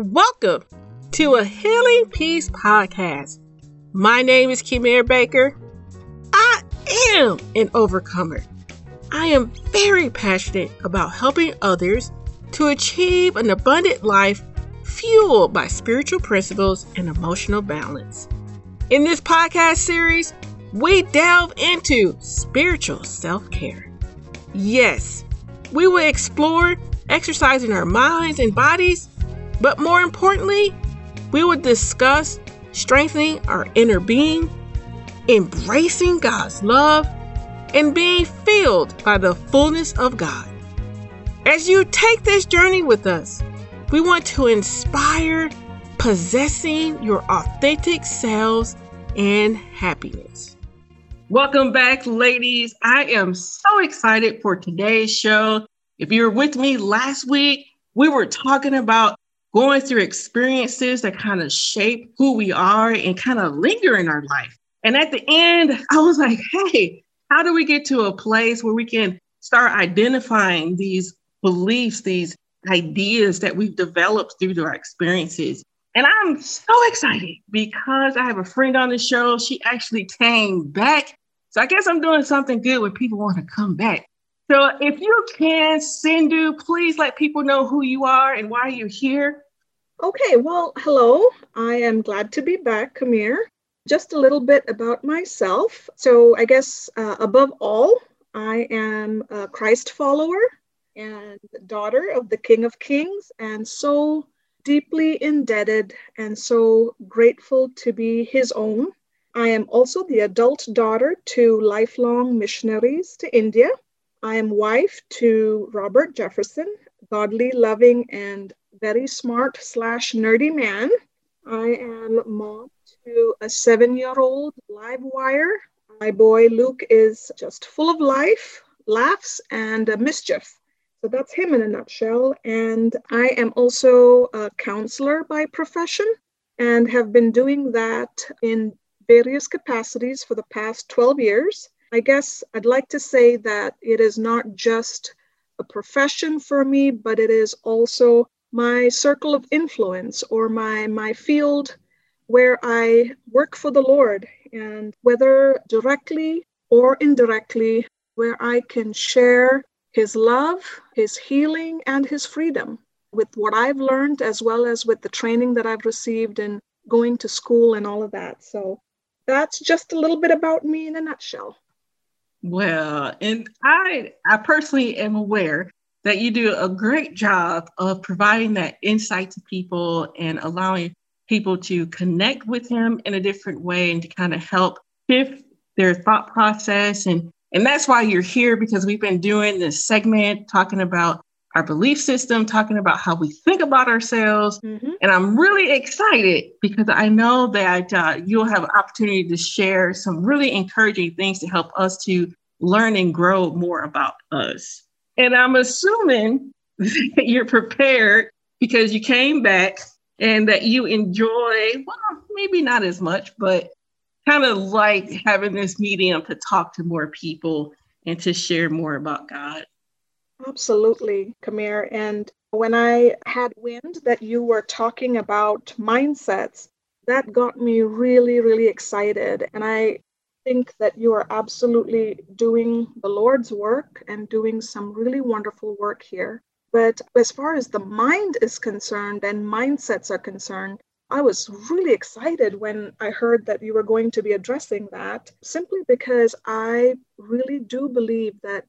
Welcome to a Healing Peace podcast. My name is Kamir Baker. I am an overcomer. I am very passionate about helping others to achieve an abundant life fueled by spiritual principles and emotional balance. In this podcast series, we delve into spiritual self care. Yes, we will explore exercising our minds and bodies but more importantly, we will discuss strengthening our inner being, embracing God's love, and being filled by the fullness of God. As you take this journey with us, we want to inspire possessing your authentic selves and happiness. Welcome back, ladies. I am so excited for today's show. If you were with me last week, we were talking about going through experiences that kind of shape who we are and kind of linger in our life. And at the end, I was like, hey, how do we get to a place where we can start identifying these beliefs, these ideas that we've developed through our experiences? And I'm so excited because I have a friend on the show. She actually came back. So I guess I'm doing something good when people want to come back. So if you can, Sindhu, please let people know who you are and why you're here. Okay, well, hello. I am glad to be back, Kamir. Just a little bit about myself. So I guess uh, above all, I am a Christ follower and daughter of the King of Kings, and so deeply indebted and so grateful to be his own. I am also the adult daughter to lifelong missionaries to India I am wife to Robert Jefferson, godly, loving, and very smart slash nerdy man. I am mom to a seven-year-old live wire. My boy Luke is just full of life, laughs, and mischief. So that's him in a nutshell. And I am also a counselor by profession and have been doing that in various capacities for the past 12 years. I guess I'd like to say that it is not just a profession for me, but it is also my circle of influence or my, my field where I work for the Lord. And whether directly or indirectly, where I can share His love, His healing, and His freedom with what I've learned, as well as with the training that I've received and going to school and all of that. So that's just a little bit about me in a nutshell. Well, and I I personally am aware that you do a great job of providing that insight to people and allowing people to connect with him in a different way and to kind of help shift their thought process and and that's why you're here because we've been doing this segment talking about our belief system, talking about how we think about ourselves. Mm-hmm. And I'm really excited because I know that uh, you'll have an opportunity to share some really encouraging things to help us to learn and grow more about us. And I'm assuming that you're prepared because you came back and that you enjoy, well, maybe not as much, but kind of like having this medium to talk to more people and to share more about God. Absolutely, Kamir. And when I had wind that you were talking about mindsets, that got me really, really excited. And I think that you are absolutely doing the Lord's work and doing some really wonderful work here. But as far as the mind is concerned and mindsets are concerned, I was really excited when I heard that you were going to be addressing that, simply because I really do believe that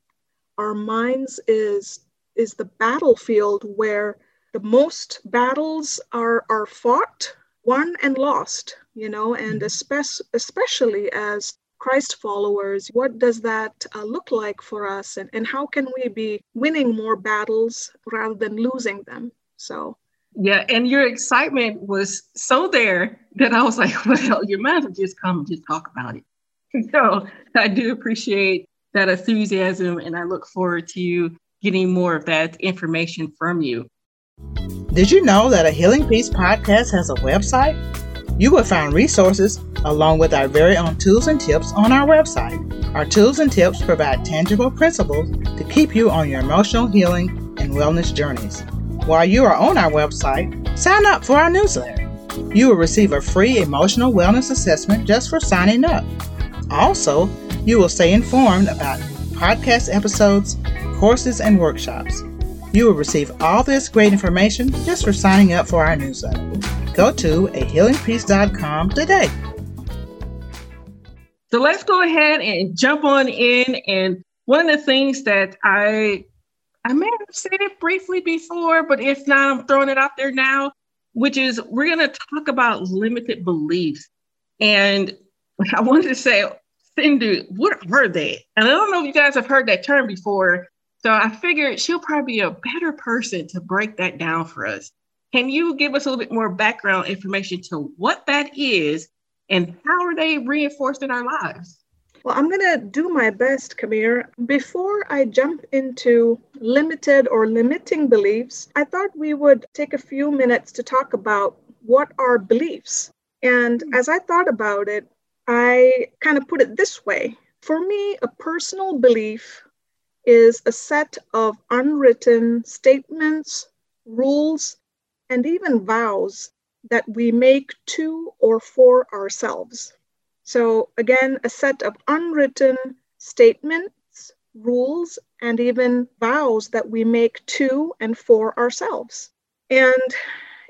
our minds is is the battlefield where the most battles are are fought won and lost you know and mm-hmm. especially especially as christ followers what does that uh, look like for us and, and how can we be winning more battles rather than losing them so yeah and your excitement was so there that i was like well you might have just come and just talk about it so i do appreciate that enthusiasm, and I look forward to you getting more of that information from you. Did you know that a Healing Peace podcast has a website? You will find resources along with our very own tools and tips on our website. Our tools and tips provide tangible principles to keep you on your emotional healing and wellness journeys. While you are on our website, sign up for our newsletter. You will receive a free emotional wellness assessment just for signing up. Also, you will stay informed about podcast episodes, courses, and workshops. You will receive all this great information just for signing up for our newsletter. Go to ahealingpeace.com today. So let's go ahead and jump on in. And one of the things that I I may have said it briefly before, but if not, I'm throwing it out there now, which is we're going to talk about limited beliefs. And I wanted to say, Cindy, what are they? And I don't know if you guys have heard that term before. So I figured she'll probably be a better person to break that down for us. Can you give us a little bit more background information to what that is and how are they reinforced in our lives? Well, I'm going to do my best, Kamir. Before I jump into limited or limiting beliefs, I thought we would take a few minutes to talk about what are beliefs. And hmm. as I thought about it, I kind of put it this way For me, a personal belief is a set of unwritten statements, rules, and even vows that we make to or for ourselves. So, again, a set of unwritten statements, rules, and even vows that we make to and for ourselves. And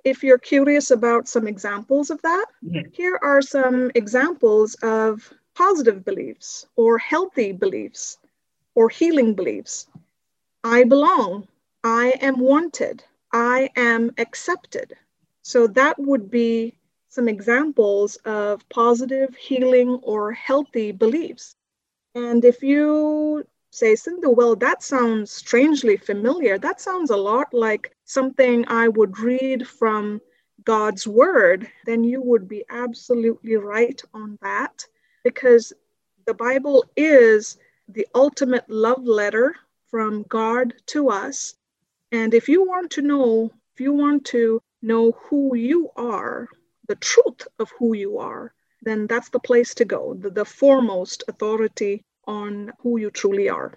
if you're curious about some examples of that, yeah. here are some examples of positive beliefs or healthy beliefs or healing beliefs. I belong. I am wanted. I am accepted. So that would be some examples of positive, healing, or healthy beliefs. And if you say, Cindy, well, that sounds strangely familiar. That sounds a lot like something I would read from God's word, then you would be absolutely right on that because the Bible is the ultimate love letter from God to us. And if you want to know, if you want to know who you are, the truth of who you are, then that's the place to go, the, the foremost authority on who you truly are.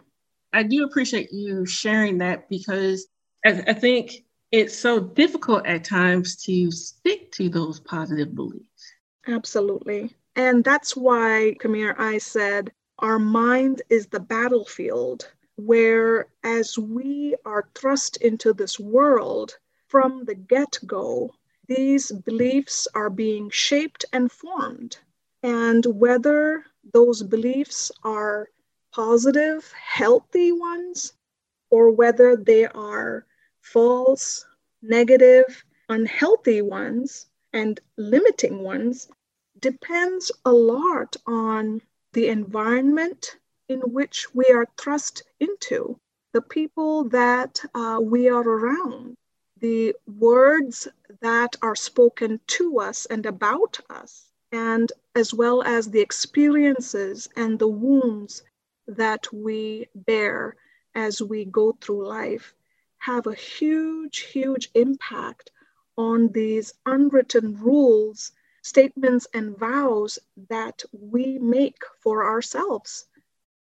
I do appreciate you sharing that because I, I think it's so difficult at times to stick to those positive beliefs. Absolutely. And that's why, Kamir, I said our mind is the battlefield where, as we are thrust into this world from the get go, these beliefs are being shaped and formed. And whether those beliefs are positive, healthy ones, or whether they are false, negative, unhealthy ones, and limiting ones, depends a lot on the environment in which we are thrust into, the people that uh, we are around, the words that are spoken to us and about us, and as well as the experiences and the wounds that we bear as we go through life have a huge, huge impact on these unwritten rules statements and vows that we make for ourselves.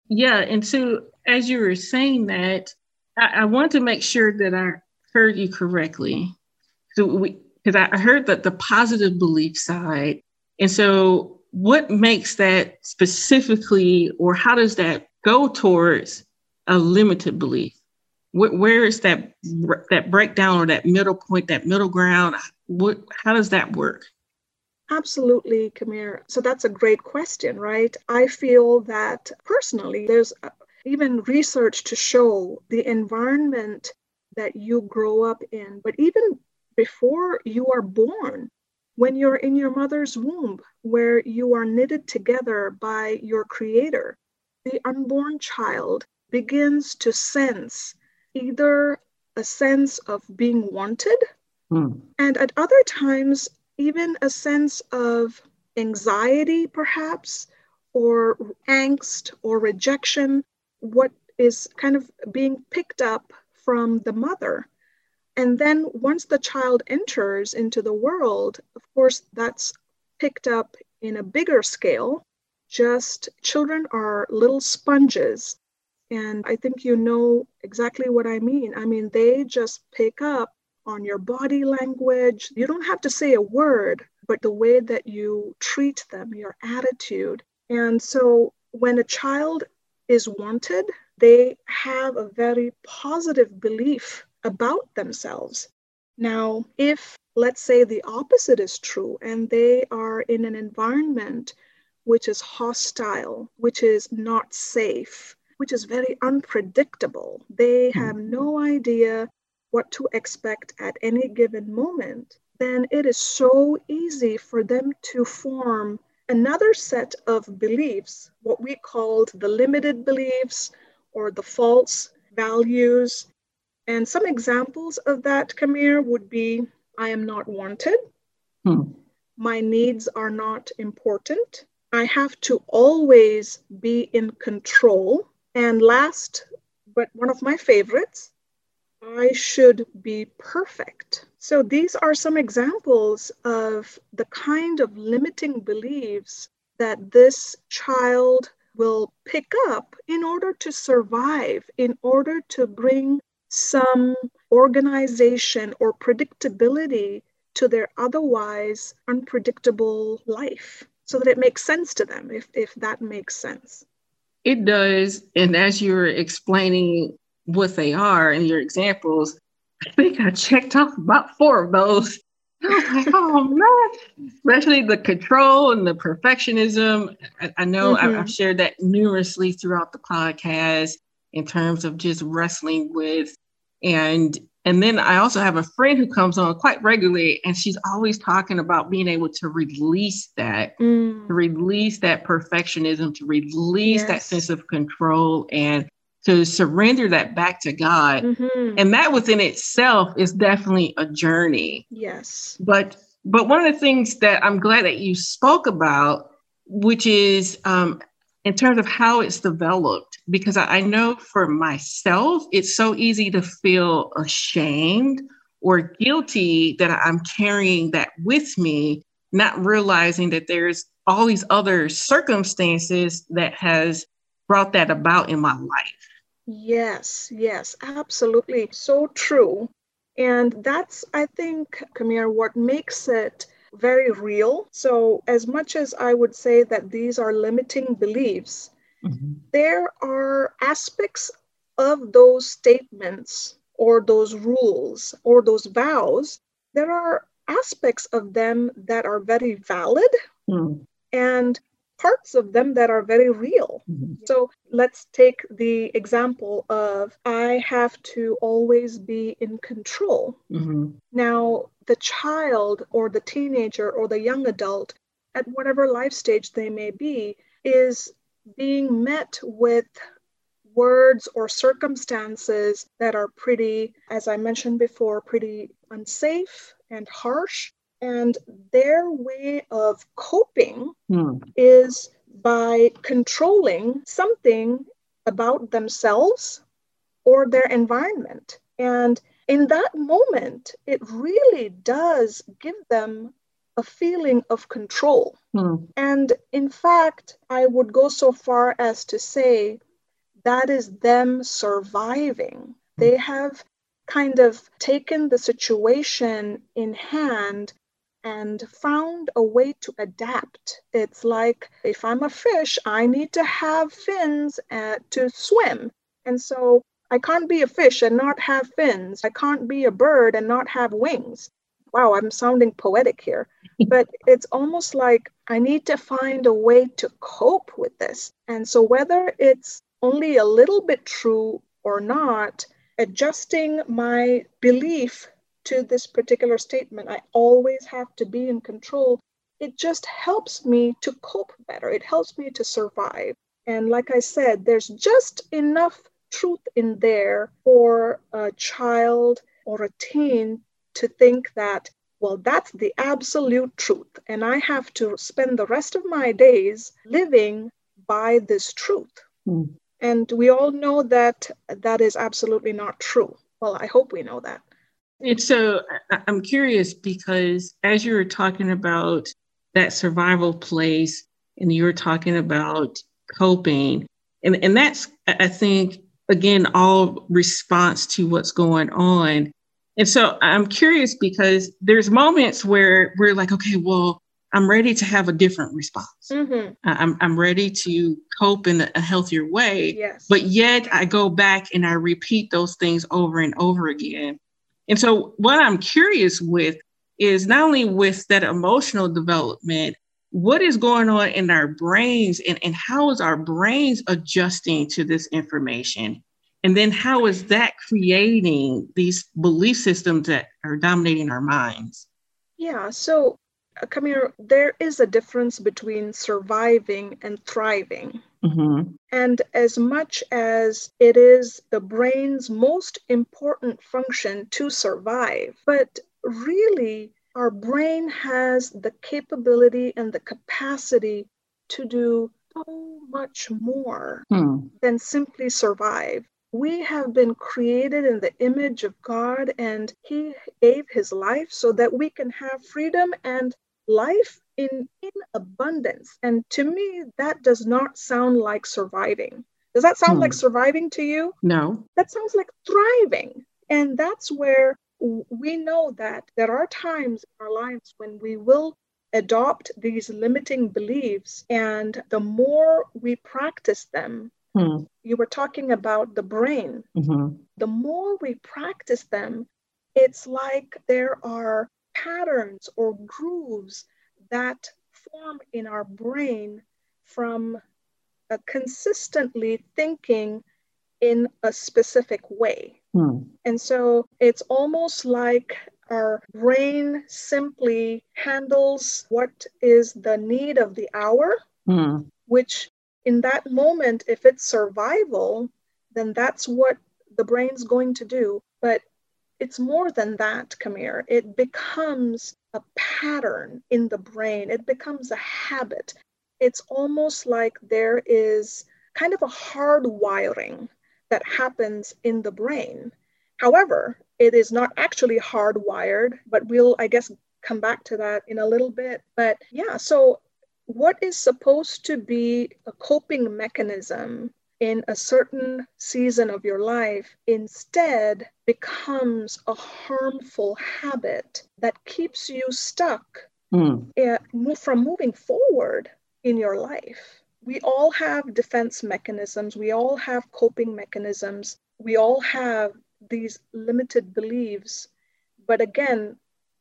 Yeah. And so, as you were saying that, I, I want to make sure that I heard you correctly. So, we, because I heard that the positive belief side. And so, what makes that specifically, or how does that go towards a limited belief? where, where is that that breakdown or that middle point, that middle ground? What, how does that work? Absolutely, Kamir. So that's a great question, right? I feel that personally, there's uh, even research to show the environment that you grow up in, but even before you are born, when you're in your mother's womb, where you are knitted together by your creator, the unborn child begins to sense either a sense of being wanted, mm. and at other times, even a sense of anxiety, perhaps, or angst or rejection, what is kind of being picked up from the mother. And then once the child enters into the world, of course, that's picked up in a bigger scale. Just children are little sponges. And I think you know exactly what I mean. I mean, they just pick up on your body language. You don't have to say a word, but the way that you treat them, your attitude. And so when a child is wanted, they have a very positive belief about themselves. Now, if let's say the opposite is true and they are in an environment which is hostile, which is not safe, which is very unpredictable, they hmm. have no idea what to expect at any given moment, then it is so easy for them to form another set of beliefs, what we called the limited beliefs or the false values. And some examples of that, Kamir, would be I am not wanted. Hmm. My needs are not important. I have to always be in control. And last, but one of my favorites, I should be perfect. So these are some examples of the kind of limiting beliefs that this child will pick up in order to survive, in order to bring some organization or predictability to their otherwise unpredictable life so that it makes sense to them, if, if that makes sense. It does. And as you're explaining what they are in your examples, I think I checked off about four of those. I was like, oh man, especially the control and the perfectionism. I, I know mm-hmm. I've, I've shared that numerously throughout the podcast in terms of just wrestling with and and then I also have a friend who comes on quite regularly, and she's always talking about being able to release that, mm. to release that perfectionism, to release yes. that sense of control, and to surrender that back to God. Mm-hmm. And that within itself is definitely a journey. Yes. But but one of the things that I'm glad that you spoke about, which is um, in terms of how it's developed, because I, I know for myself, it's so easy to feel ashamed or guilty that I'm carrying that with me, not realizing that there's all these other circumstances that has brought that about in my life. Yes, yes, absolutely. So true. And that's, I think, Kamir, what makes it very real. So, as much as I would say that these are limiting beliefs, mm-hmm. there are aspects of those statements or those rules or those vows, there are aspects of them that are very valid. Mm. And parts of them that are very real. Mm-hmm. So let's take the example of I have to always be in control. Mm-hmm. Now, the child or the teenager or the young adult, at whatever life stage they may be, is being met with words or circumstances that are pretty, as I mentioned before, pretty unsafe and harsh. And their way of coping hmm. is by controlling something about themselves or their environment. And in that moment, it really does give them a feeling of control. Hmm. And in fact, I would go so far as to say that is them surviving. They have kind of taken the situation in hand and found a way to adapt. It's like if I'm a fish, I need to have fins uh, to swim. And so I can't be a fish and not have fins. I can't be a bird and not have wings. Wow, I'm sounding poetic here. but it's almost like I need to find a way to cope with this. And so, whether it's only a little bit true or not, adjusting my belief to this particular statement, I always have to be in control, it just helps me to cope better. It helps me to survive. And like I said, there's just enough truth in there for a child or a teen to think that, well, that's the absolute truth. And I have to spend the rest of my days living by this truth. Mm. And we all know that that is absolutely not true. Well, I hope we know that. And so I'm curious because as you were talking about that survival place and you were talking about coping, and, and that's, I think, again, all response to what's going on. And so I'm curious because there's moments where we're like, okay, well, I'm ready to have a different response. Mm-hmm. I'm, I'm ready to cope in a healthier way. Yes. But yet I go back and I repeat those things over and over again. And so, what I'm curious with is not only with that emotional development, what is going on in our brains and, and how is our brains adjusting to this information? And then how is that creating these belief systems that are dominating our minds? Yeah, so uh, Kamir, there is a difference between surviving and thriving. Mm-hmm. And as much as it is the brain's most important function to survive, but really, our brain has the capability and the capacity to do so much more hmm. than simply survive. We have been created in the image of God, and He gave His life so that we can have freedom and life in, in abundance. And to me, that does not sound like surviving. Does that sound hmm. like surviving to you? No. That sounds like thriving. And that's where we know that there are times in our lives when we will adopt these limiting beliefs. And the more we practice them, hmm. you were talking about the brain, mm-hmm. the more we practice them, it's like there are patterns or grooves that form in our brain from uh, consistently thinking in a specific way. Hmm. And so it's almost like our brain simply handles what is the need of the hour, hmm. which in that moment, if it's survival, then that's what the brain's going to do. But it's more than that, Kamir. It becomes a pattern in the brain, it becomes a habit. It's almost like there is kind of a hard wiring that happens in the brain. However, it is not actually hardwired, but we'll, I guess, come back to that in a little bit. But yeah, so what is supposed to be a coping mechanism in a certain season of your life instead becomes a harmful habit that keeps you stuck mm. from moving forward in your life. We all have defense mechanisms, we all have coping mechanisms, we all have these limited beliefs. But again,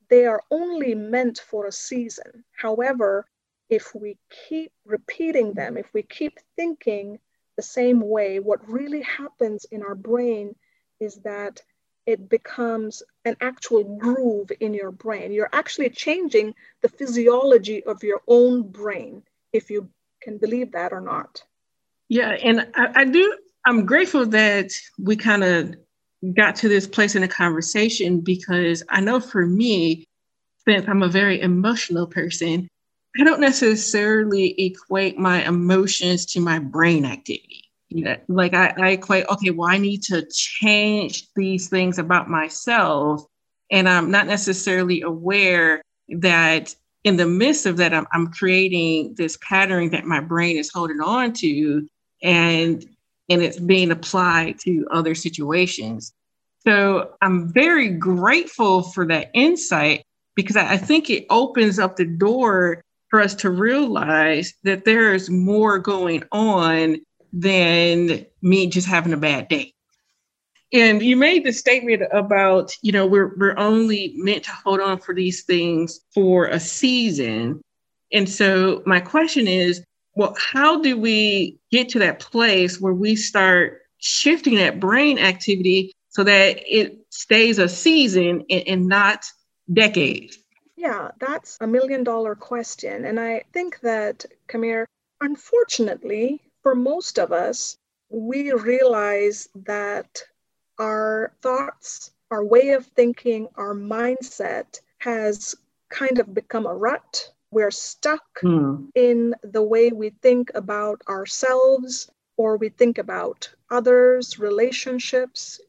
they are only meant for a season. However, if we keep repeating them, if we keep thinking the same way, what really happens in our brain is that it becomes an actual groove in your brain. You're actually changing the physiology of your own brain, if you can believe that or not. Yeah, and I, I do, I'm grateful that we kind of got to this place in the conversation because I know for me, since I'm a very emotional person, I don't necessarily equate my emotions to my brain activity. Like I, I equate, okay, well, I need to change these things about myself. And I'm not necessarily aware that in the midst of that, I'm, I'm creating this pattern that my brain is holding on to and and it's being applied to other situations. So I'm very grateful for that insight because I think it opens up the door for us to realize that there's more going on than me just having a bad day. And you made the statement about, you know, we're we're only meant to hold on for these things for a season. And so my question is, well, how do we get to that place where we start shifting that brain activity so that it stays a season and, and not decades? Yeah, that's a million dollar question. And I think that, Kamir, unfortunately, for most of us, we realize that our thoughts, our way of thinking, our mindset has kind of become a rut. We're stuck mm. in the way we think about ourselves or we think about others, relationships,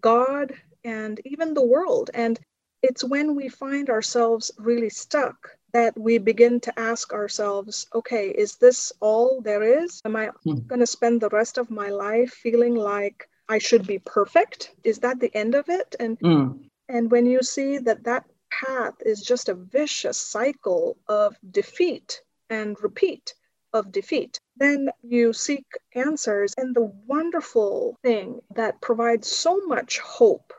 God, and even the world. And it's when we find ourselves really stuck that we begin to ask ourselves, okay, is this all there is? Am I mm. going to spend the rest of my life feeling like I should be perfect? Is that the end of it? And mm. And when you see that that path is just a vicious cycle of defeat and repeat of defeat, then you seek answers. And the wonderful thing that provides so much hope,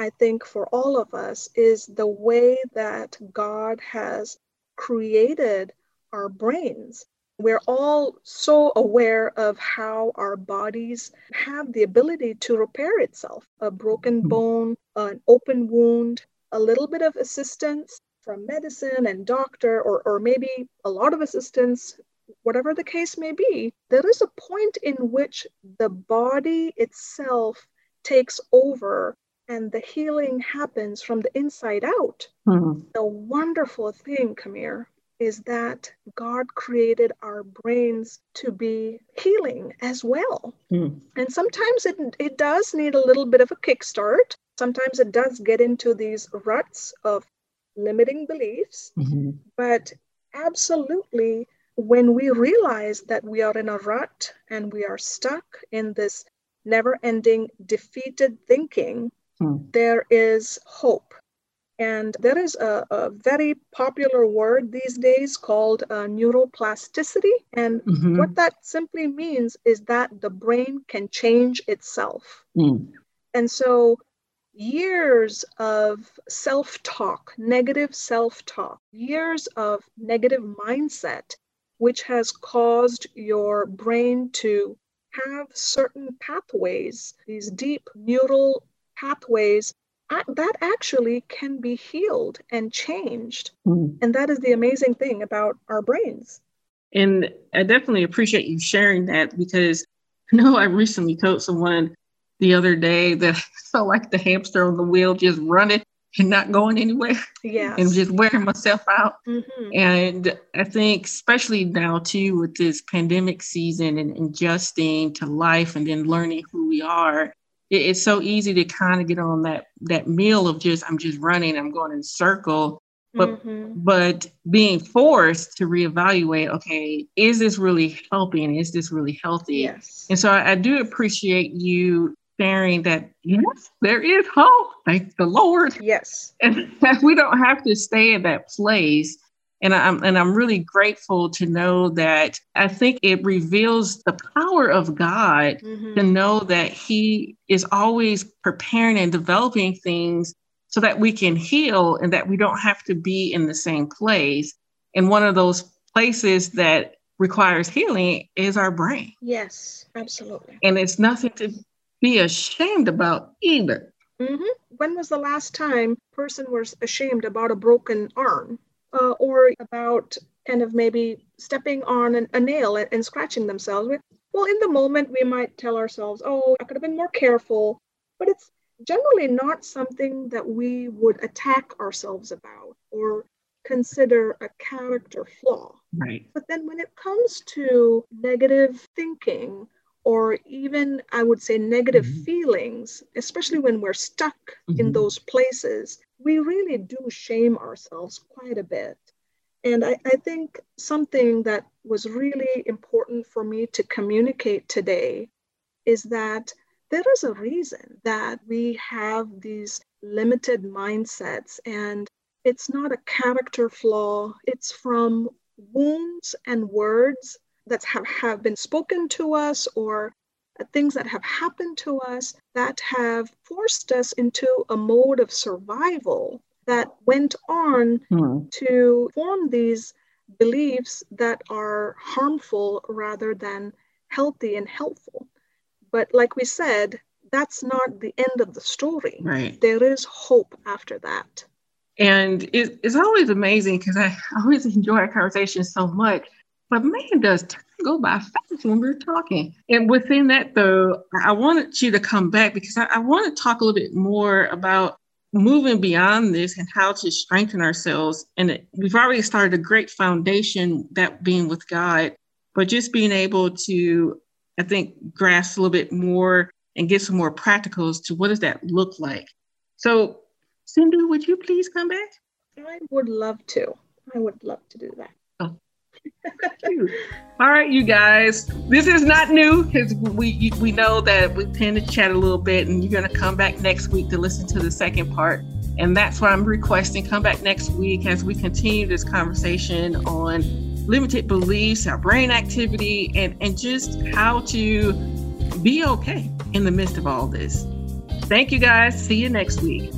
I think, for all of us is the way that God has created our brains. We're all so aware of how our bodies have the ability to repair itself. A broken hmm. bone, an open wound, a little bit of assistance from medicine and doctor, or, or maybe a lot of assistance, whatever the case may be, there is a point in which the body itself takes over and the healing happens from the inside out. Mm-hmm. The wonderful thing, Kamir, is that God created our brains to be healing as well. Mm. And sometimes it, it does need a little bit of a kickstart. Sometimes it does get into these ruts of limiting beliefs. Mm-hmm. But absolutely, when we realize that we are in a rut and we are stuck in this never ending defeated thinking, mm. there is hope. And there is a, a, very popular word these days called uh, neuroplasticity. And mm-hmm. what that simply means is that the brain can change itself. Mm. And so years of self talk, negative self talk, years of negative mindset, which has caused your brain to have certain pathways, these deep neural pathways, that actually can be healed and changed. Mm. And that is the amazing thing about our brains. And I definitely appreciate you sharing that because I know I recently told someone the other day that I felt like the hamster on the wheel just running and not going anywhere. Yeah. And just wearing myself out. Mm-hmm. And I think, especially now, too, with this pandemic season and adjusting to life and then learning who we are, it, it's so easy to kind of get on that that meal of just, I'm just running, I'm going in circle. But mm-hmm. but being forced to reevaluate, okay, is this really helping? Is this really healthy? Yes. And so I, I do appreciate you sharing that yes, there is hope. Thank the Lord. Yes. And we don't have to stay in that place. And I'm and I'm really grateful to know that I think it reveals the power of God mm-hmm. to know that He is always preparing and developing things so that we can heal and that we don't have to be in the same place. And one of those places that requires healing is our brain. Yes, absolutely. And it's nothing to be ashamed about either. Mm-hmm. When was the last time person was ashamed about a broken arm uh, or about kind of maybe stepping on an, a nail and, and scratching themselves? Well, in the moment, we might tell ourselves, oh, I could have been more careful, but it's generally not something that we would attack ourselves about or consider a character flaw. Right. But then when it comes to negative thinking or even I would say negative mm-hmm. feelings, especially when we're stuck mm-hmm. in those places, we really do shame ourselves quite a bit. And I, I, think something that was really important for me to communicate today is that there is a reason that we have these limited mindsets, and it's not a character flaw, it's from wounds and words that have, have been spoken to us or things that have happened to us that have forced us into a mode of survival that went on hmm. to form these beliefs that are harmful rather than healthy and helpful. But like we said, that's not the end of the story. Right. There is hope after that. And it's always amazing because I always enjoy our conversation so much but man, does time go by fast when we're talking. And within that, though, I wanted you to come back because I, I want to talk a little bit more about moving beyond this and how to strengthen ourselves. And it, we've already started a great foundation, that being with God, but just being able to, I think, grasp a little bit more and get some more practicals to what does that look like. So, Cindy, would you please come back? I would love to. I would love to do that. Oh, All right, you guys. This is not new because we we know that we tend to chat a little bit, and you're gonna come back next week to listen to the second part. And that's why I'm requesting come back next week as we continue this conversation on limited beliefs, our brain activity, and, and just how to be okay in the midst of all this. Thank you guys. See you next week.